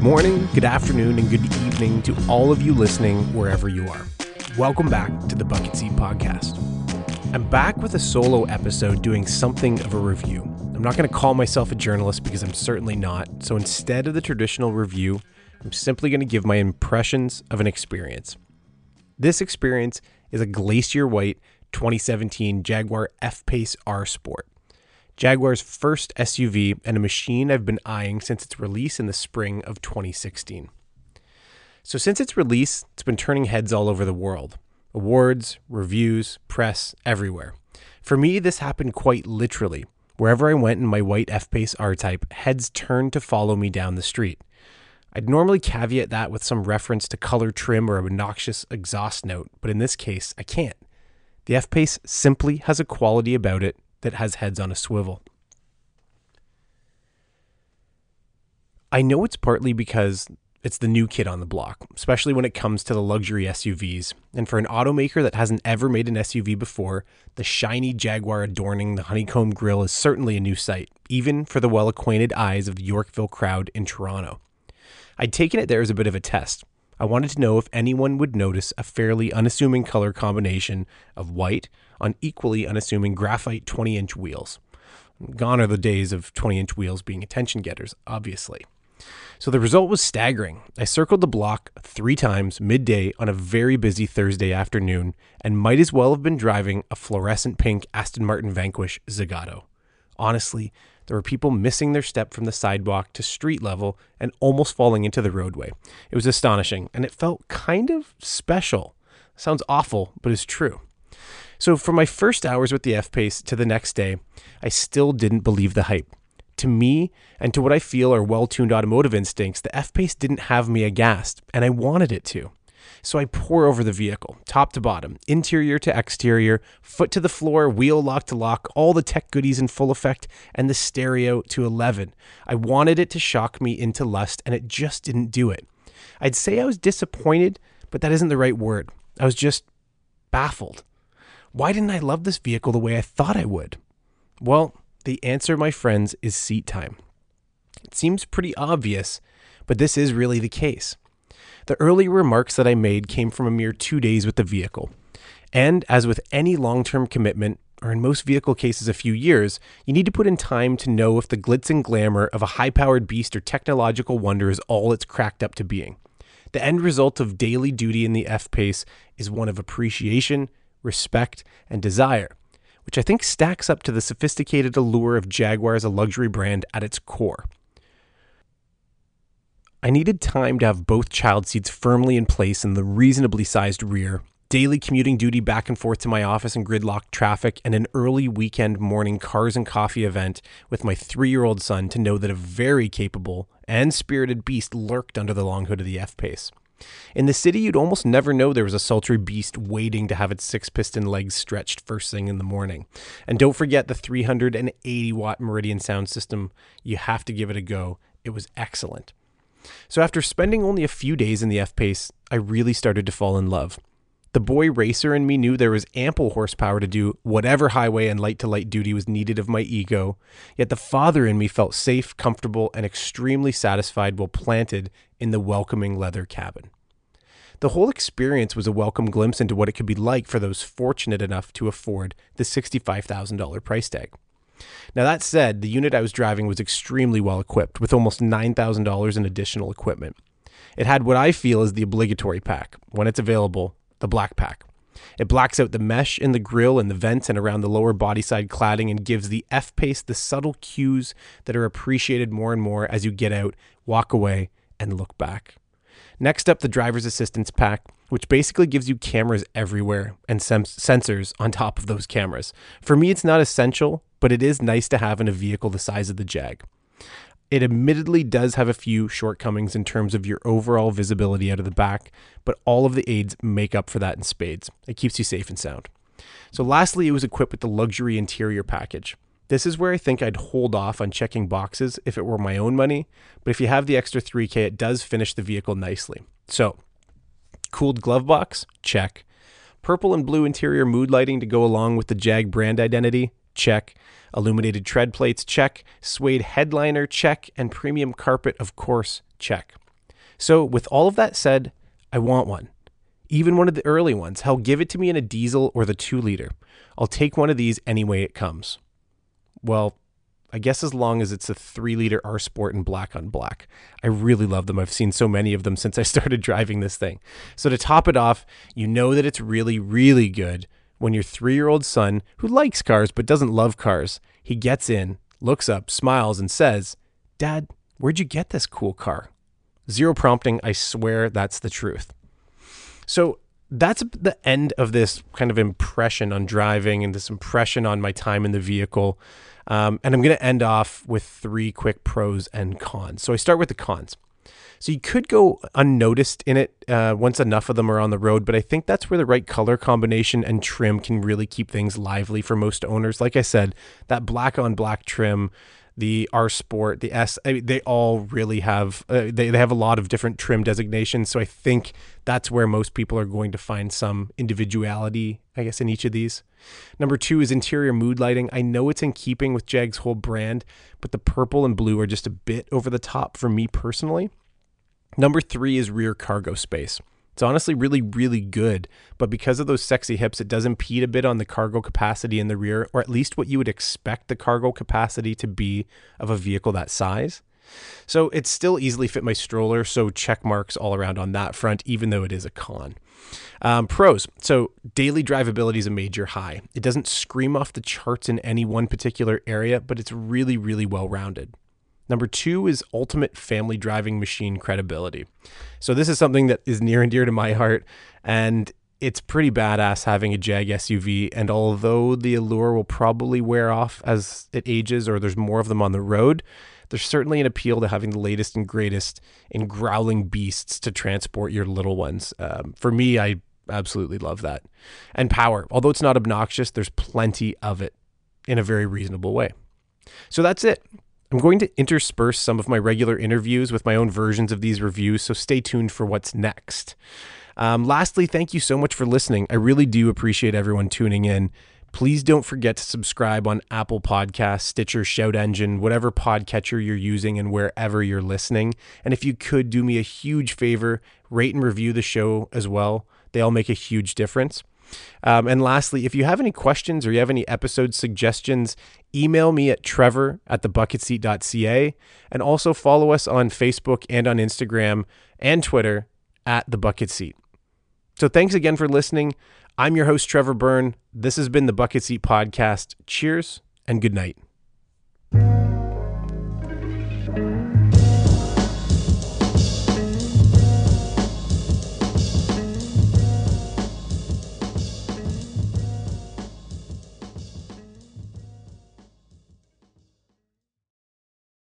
Good morning, good afternoon, and good evening to all of you listening wherever you are. Welcome back to the Bucket Seat Podcast. I'm back with a solo episode doing something of a review. I'm not going to call myself a journalist because I'm certainly not, so instead of the traditional review, I'm simply going to give my impressions of an experience. This experience is a Glacier White 2017 Jaguar F Pace R Sport. Jaguar's first SUV and a machine I've been eyeing since its release in the spring of 2016. So, since its release, it's been turning heads all over the world awards, reviews, press, everywhere. For me, this happened quite literally. Wherever I went in my white F Pace R Type, heads turned to follow me down the street. I'd normally caveat that with some reference to color trim or a obnoxious exhaust note, but in this case, I can't. The F Pace simply has a quality about it that has heads on a swivel. I know it's partly because it's the new kid on the block, especially when it comes to the luxury SUVs. And for an automaker that hasn't ever made an SUV before, the shiny Jaguar adorning the honeycomb grille is certainly a new sight, even for the well acquainted eyes of the Yorkville crowd in Toronto. I'd taken it there as a bit of a test. I wanted to know if anyone would notice a fairly unassuming color combination of white on equally unassuming graphite 20 inch wheels. Gone are the days of 20 inch wheels being attention getters, obviously. So the result was staggering. I circled the block three times midday on a very busy Thursday afternoon and might as well have been driving a fluorescent pink Aston Martin Vanquish Zagato. Honestly, there were people missing their step from the sidewalk to street level and almost falling into the roadway. It was astonishing and it felt kind of special. Sounds awful, but it's true. So, from my first hours with the F Pace to the next day, I still didn't believe the hype. To me, and to what I feel are well tuned automotive instincts, the F Pace didn't have me aghast, and I wanted it to. So I pour over the vehicle, top to bottom, interior to exterior, foot to the floor, wheel lock to lock, all the tech goodies in full effect, and the stereo to 11. I wanted it to shock me into lust, and it just didn't do it. I'd say I was disappointed, but that isn't the right word. I was just baffled. Why didn't I love this vehicle the way I thought I would? Well, the answer, my friends, is seat time. It seems pretty obvious, but this is really the case. The early remarks that I made came from a mere two days with the vehicle. And as with any long term commitment, or in most vehicle cases a few years, you need to put in time to know if the glitz and glamour of a high powered beast or technological wonder is all it's cracked up to being. The end result of daily duty in the F Pace is one of appreciation, respect, and desire, which I think stacks up to the sophisticated allure of Jaguar as a luxury brand at its core. I needed time to have both child seats firmly in place in the reasonably sized rear, daily commuting duty back and forth to my office in gridlock traffic, and an early weekend morning cars and coffee event with my three year old son to know that a very capable and spirited beast lurked under the long hood of the F Pace. In the city, you'd almost never know there was a sultry beast waiting to have its six piston legs stretched first thing in the morning. And don't forget the 380 watt Meridian sound system. You have to give it a go. It was excellent. So, after spending only a few days in the F Pace, I really started to fall in love. The boy racer in me knew there was ample horsepower to do whatever highway and light to light duty was needed of my ego, yet the father in me felt safe, comfortable, and extremely satisfied while planted in the welcoming leather cabin. The whole experience was a welcome glimpse into what it could be like for those fortunate enough to afford the $65,000 price tag. Now, that said, the unit I was driving was extremely well equipped with almost $9,000 in additional equipment. It had what I feel is the obligatory pack, when it's available, the black pack. It blacks out the mesh in the grille and the vents and around the lower body side cladding and gives the F Pace the subtle cues that are appreciated more and more as you get out, walk away, and look back. Next up, the driver's assistance pack, which basically gives you cameras everywhere and sem- sensors on top of those cameras. For me, it's not essential, but it is nice to have in a vehicle the size of the Jag. It admittedly does have a few shortcomings in terms of your overall visibility out of the back, but all of the aids make up for that in spades. It keeps you safe and sound. So, lastly, it was equipped with the luxury interior package. This is where I think I'd hold off on checking boxes if it were my own money, but if you have the extra 3K, it does finish the vehicle nicely. So, cooled glove box? Check. Purple and blue interior mood lighting to go along with the Jag brand identity? Check. Illuminated tread plates? Check. Suede headliner? Check. And premium carpet, of course? Check. So, with all of that said, I want one. Even one of the early ones. Hell, give it to me in a diesel or the two liter. I'll take one of these any way it comes. Well, I guess as long as it's a three liter R Sport in black on black. I really love them. I've seen so many of them since I started driving this thing. So to top it off, you know that it's really, really good when your three year old son, who likes cars but doesn't love cars, he gets in, looks up, smiles, and says, Dad, where'd you get this cool car? Zero prompting. I swear that's the truth. So that's the end of this kind of impression on driving and this impression on my time in the vehicle. Um, and I'm going to end off with three quick pros and cons. So I start with the cons. So you could go unnoticed in it uh, once enough of them are on the road, but I think that's where the right color combination and trim can really keep things lively for most owners. Like I said, that black on black trim the R Sport, the S, I mean, they all really have uh, they, they have a lot of different trim designations. So I think that's where most people are going to find some individuality, I guess, in each of these. Number two is interior mood lighting. I know it's in keeping with Jag's whole brand, but the purple and blue are just a bit over the top for me personally. Number three is rear cargo space. It's honestly really, really good, but because of those sexy hips, it does impede a bit on the cargo capacity in the rear, or at least what you would expect the cargo capacity to be of a vehicle that size. So it still easily fit my stroller, so check marks all around on that front, even though it is a con. Um, pros. So daily drivability is a major high. It doesn't scream off the charts in any one particular area, but it's really, really well rounded. Number two is ultimate family driving machine credibility. So, this is something that is near and dear to my heart. And it's pretty badass having a Jag SUV. And although the allure will probably wear off as it ages or there's more of them on the road, there's certainly an appeal to having the latest and greatest in growling beasts to transport your little ones. Um, for me, I absolutely love that. And power, although it's not obnoxious, there's plenty of it in a very reasonable way. So that's it. I'm going to intersperse some of my regular interviews with my own versions of these reviews, so stay tuned for what's next. Um, lastly, thank you so much for listening. I really do appreciate everyone tuning in. Please don't forget to subscribe on Apple Podcasts, Stitcher, Shout Engine, whatever podcatcher you're using, and wherever you're listening. And if you could do me a huge favor, rate and review the show as well. They all make a huge difference. Um, and lastly, if you have any questions or you have any episode suggestions, email me at trevor at thebucketseat.ca and also follow us on Facebook and on Instagram and Twitter at The Bucket Seat. So thanks again for listening. I'm your host, Trevor Byrne. This has been the Bucket Seat Podcast. Cheers and good night.